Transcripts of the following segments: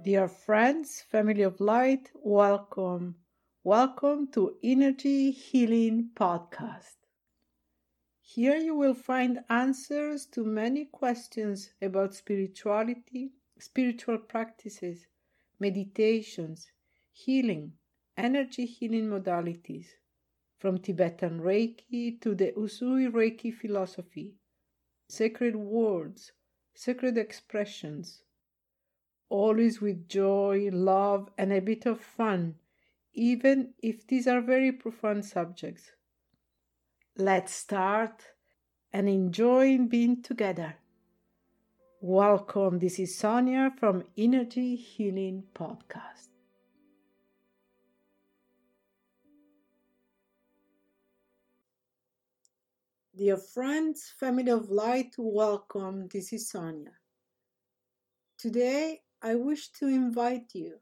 Dear friends, family of light, welcome. Welcome to Innergy Healing Podcast. Here you will find answers to many questions about spirituality, spiritual practices, meditations, healing, energy healing modalities, from Tibetan Reiki to the Usui Reiki philosophy, sacred words, sacred expressions always with joy, love, and a bit of fun, even if these are very profound subjects. Let's start and enjoy being together. Welcome, this is Sonia from Innergy Healing Podcast. Dear friends, family of light, welcome. This is Sonia. Today I wish to invite you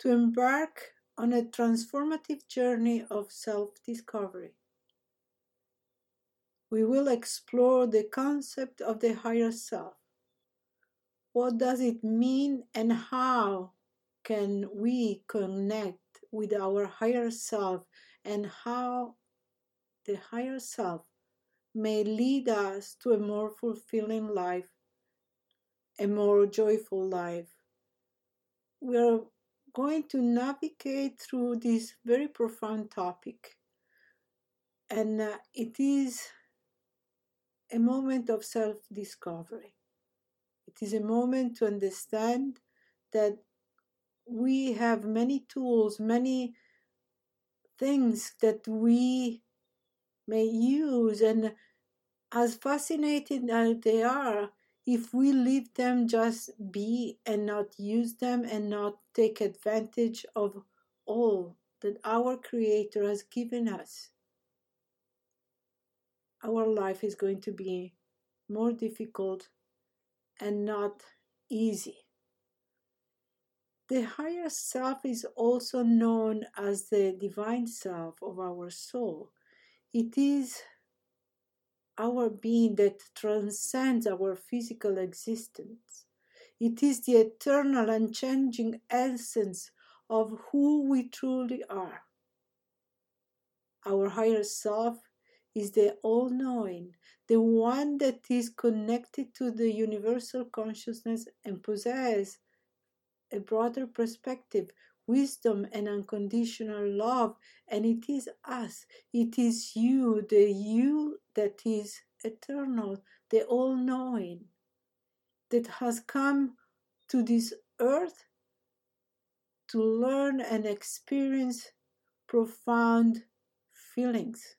to embark on a transformative journey of self discovery. We will explore the concept of the higher self. What does it mean and how can we connect with our higher self and how the higher self may lead us to a more fulfilling life a more joyful life. We are going to navigate through this very profound topic, and uh, it is a moment of self discovery. It is a moment to understand that we have many tools, many things that we may use, and as fascinating as they are, if we leave them just be and not use them and not take advantage of all that our Creator has given us, our life is going to be more difficult and not easy. The higher self is also known as the divine self of our soul. It is our being that transcends our physical existence. It is the eternal, unchanging essence of who we truly are. Our higher self is the all knowing, the one that is connected to the universal consciousness and possesses a broader perspective, wisdom, and unconditional love. And it is us, it is you, the you that is eternal, the all knowing, that has come to this earth to learn and experience profound feelings.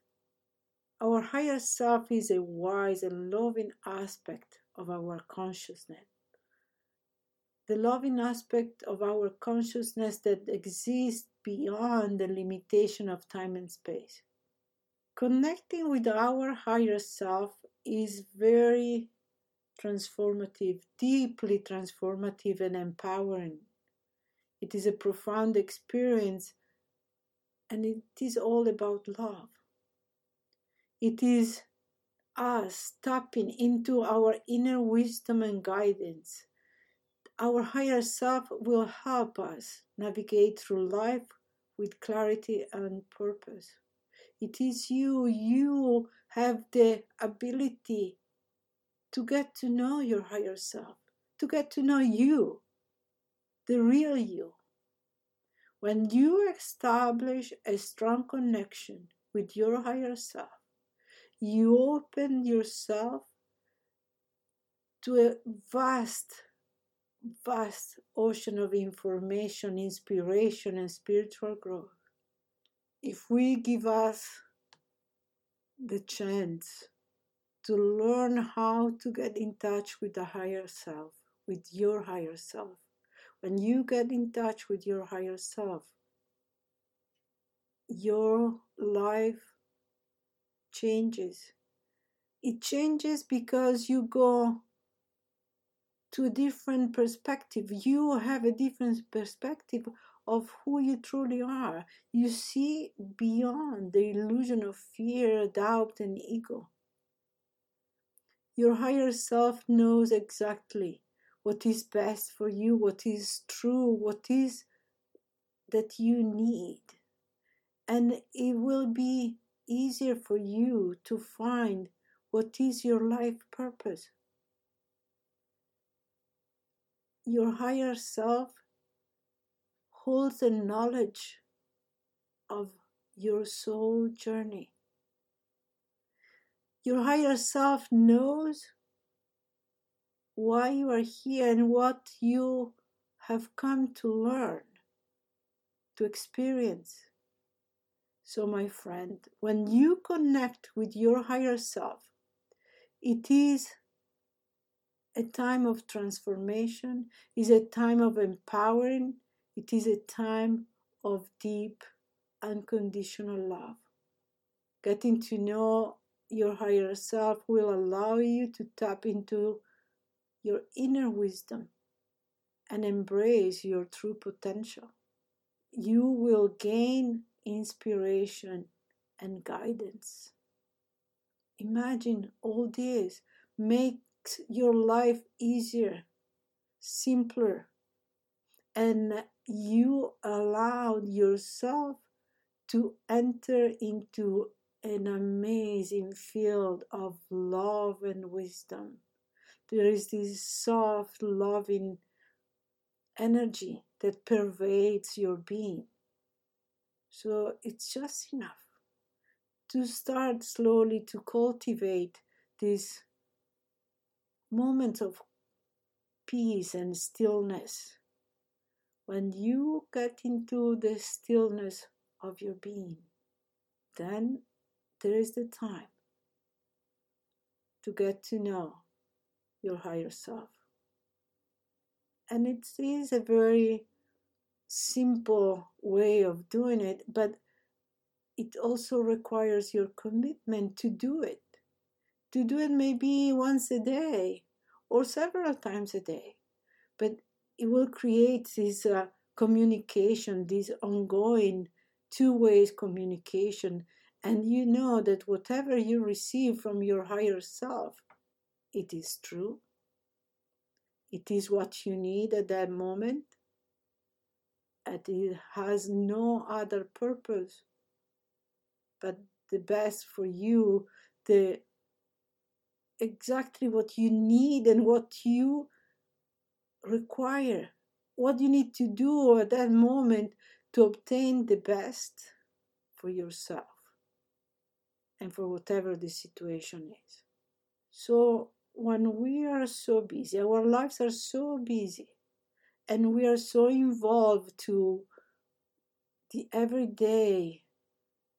Our higher self is a wise and loving aspect of our consciousness. The loving aspect of our consciousness that exists beyond the limitation of time and space. Connecting with our higher self is very transformative, deeply transformative, and empowering. It is a profound experience and it is all about love. It is us tapping into our inner wisdom and guidance. Our higher self will help us navigate through life with clarity and purpose. It is you. You have the ability to get to know your higher self, to get to know you, the real you. When you establish a strong connection with your higher self, you open yourself to a vast, vast ocean of information, inspiration, and spiritual growth if we give us the chance to learn how to get in touch with the higher self, with your higher self, when you get in touch with your higher self, your life changes. It changes because you go to a different perspective. You have a different perspective of who you truly are. You see beyond the illusion of fear, doubt, and ego. Your higher self knows exactly what is best for you, what is true, what is that you need. And it will be easier for you to find what is your life purpose. Your higher self holds the knowledge of your soul journey. Your higher self knows why you are here and what you have come to learn, to experience. So, my friend, when you connect with your higher self, it is a time of transformation, is a time of empowering, it is a time of deep, unconditional love. Getting to know your higher self will allow you to tap into your inner wisdom and embrace your true potential. You will gain inspiration and guidance. Imagine all this your life easier, simpler, and you allowed yourself to enter into an amazing field of love and wisdom. There is this soft, loving energy that pervades your being. So it's just enough to start slowly to cultivate this moment of peace and stillness. When you get into the stillness of your being, then there is the time to get to know your higher self. And it is a very simple way of doing it, but it also requires your commitment to do it. To do it maybe once a day or several times a day. But it will create this uh, communication, this ongoing two ways communication. And you know that whatever you receive from your higher self, it is true. It is what you need at that moment. And it has no other purpose but the best for you, the exactly what you need and what you require, what you need to do at that moment to obtain the best for yourself and for whatever the situation is. So, when we are so busy, our lives are so busy, and we are so involved to the everyday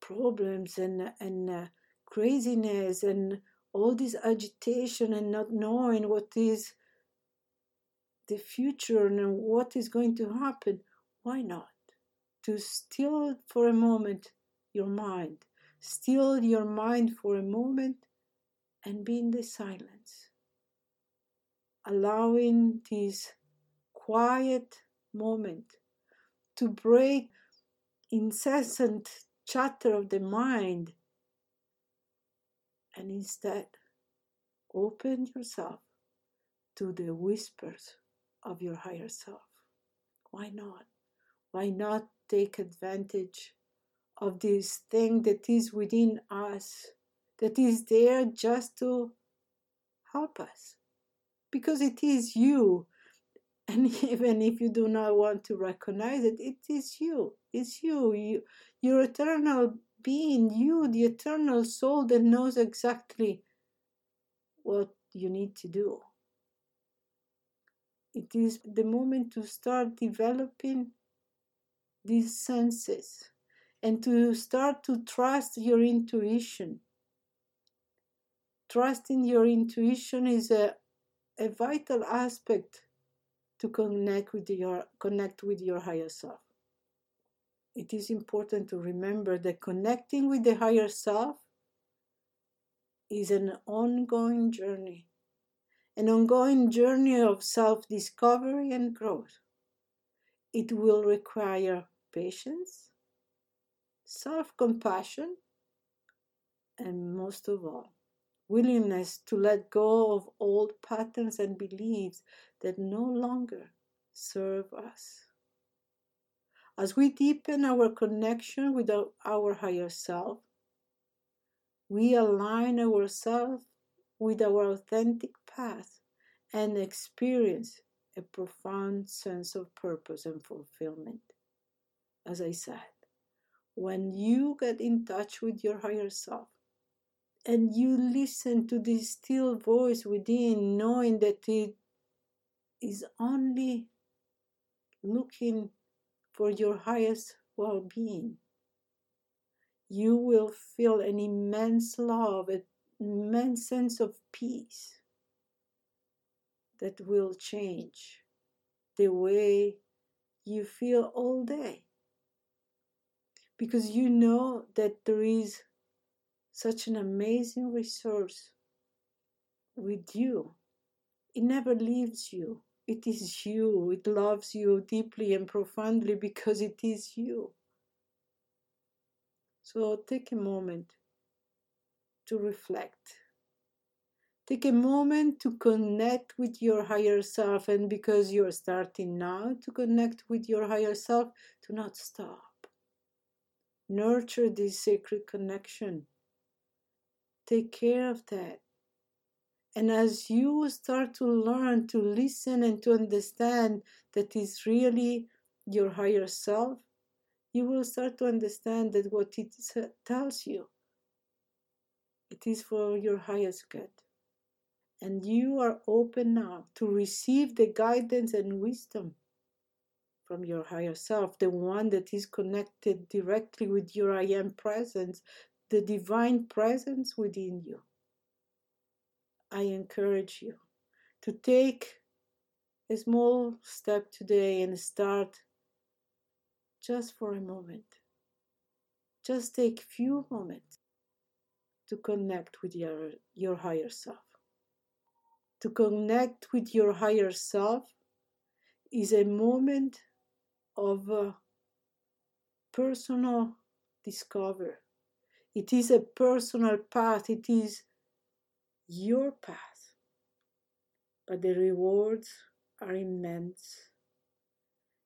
problems and and uh, craziness and all this agitation and not knowing what is the future and what is going to happen why not? To still for a moment your mind still your mind for a moment and be in the silence. Allowing this quiet moment to break incessant chatter of the mind and instead open yourself to the whispers of your higher self. Why not? Why not take advantage of this thing that is within us, that is there just to help us? Because it is you. And even if you do not want to recognize it, it is you. It's you. you your eternal being, you, the eternal soul that knows exactly what you need to do. It is the moment to start developing these senses and to start to trust your intuition. Trusting your intuition is a, a vital aspect to connect with your connect with your higher self it is important to remember that connecting with the higher self is an ongoing journey, an ongoing journey of self discovery and growth. It will require patience, self compassion, and most of all, willingness to let go of old patterns and beliefs that no longer serve us. As we deepen our connection with our, higher self, we align ourselves with our authentic path and experience a profound sense of purpose and fulfillment. As I said, when you get in touch with your higher self and you listen to this still voice within, knowing that it is only looking for your highest well being, you will feel an immense love, an immense sense of peace that will change the way you feel all day. Because you know that there is such an amazing resource with you. It never leaves you. It is you. It loves you deeply and profoundly because it is you. So take a moment to reflect. Take a moment to connect with your higher self, and because you're starting now to connect with your higher self, do not stop. Nurture this sacred connection. Take care of that. And as you start to learn to listen and to understand that is really your higher self, you will start to understand that what it tells you, it is for your highest good. And you are open now to receive the guidance and wisdom from your higher self, the one that is connected directly with your I am presence, the divine presence within you. I encourage you to take a small step today and start just for a moment. Just take few moments to connect with your, your higher self. To connect with your higher self is a moment of uh, personal discovery. It is a personal path. It is your path. But the rewards are immense.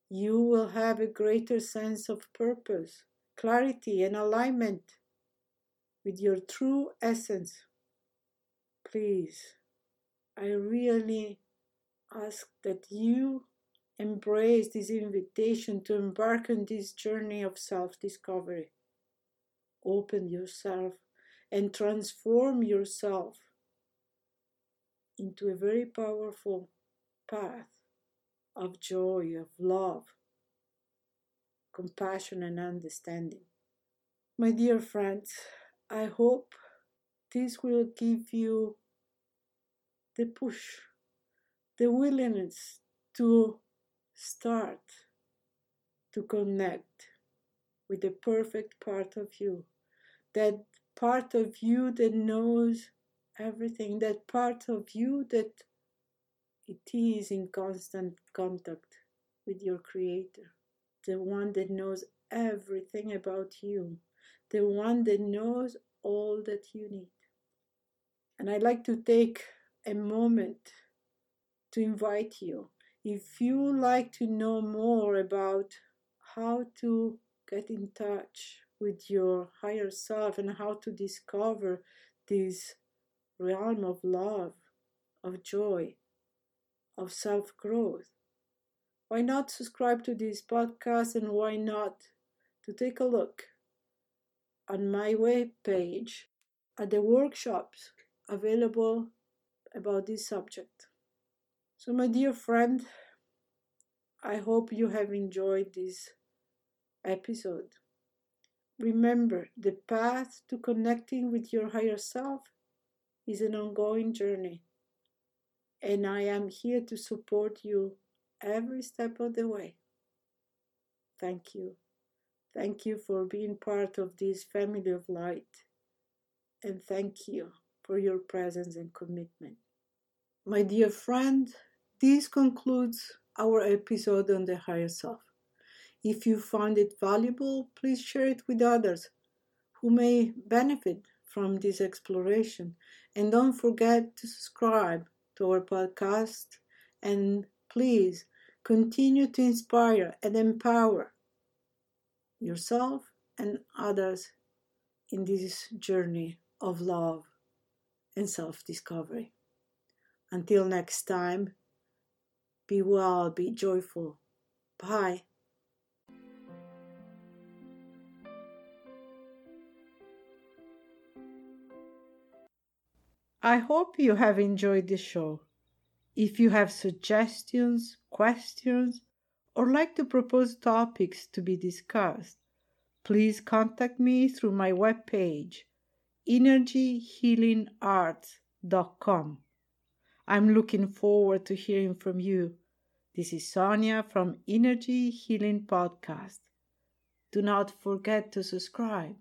You will have a greater sense of purpose, clarity, and alignment with your true essence. Please, I really ask that you embrace this invitation to embark on this journey of self discovery. Open yourself and transform yourself into a very powerful path of joy, of love, compassion, and understanding. My dear friends, I hope this will give you the push, the willingness to start to connect with the perfect part of you, that part of you that knows everything, that part of you that it is in constant contact with your Creator, the one that knows everything about you, the one that knows all that you need. And I'd like to take a moment to invite you. If you like to know more about how to get in touch with your higher self and how to discover this realm of love, of joy, of self growth. Why not subscribe to this podcast and why not to take a look on my web page at the workshops available about this subject. So, my dear friend, I hope you have enjoyed this episode. Remember, the path to connecting with your higher self is an ongoing journey, and I am here to support you every step of the way. Thank you. Thank you for being part of this family of light, and thank you for your presence and commitment. My dear friend, this concludes our episode on the higher self. If you found it valuable, please share it with others who may benefit from this exploration. And don't forget to subscribe to our podcast and please continue to inspire and empower yourself and others in this journey of love and self discovery. Until next time, be well, be joyful. Bye. I hope you have enjoyed the show. If you have suggestions, questions, or like to propose topics to be discussed, please contact me through my webpage, innergyhealingarts.com. I'm looking forward to hearing from you. This is Sonia from Innergy Healing Podcast. Do not forget to subscribe.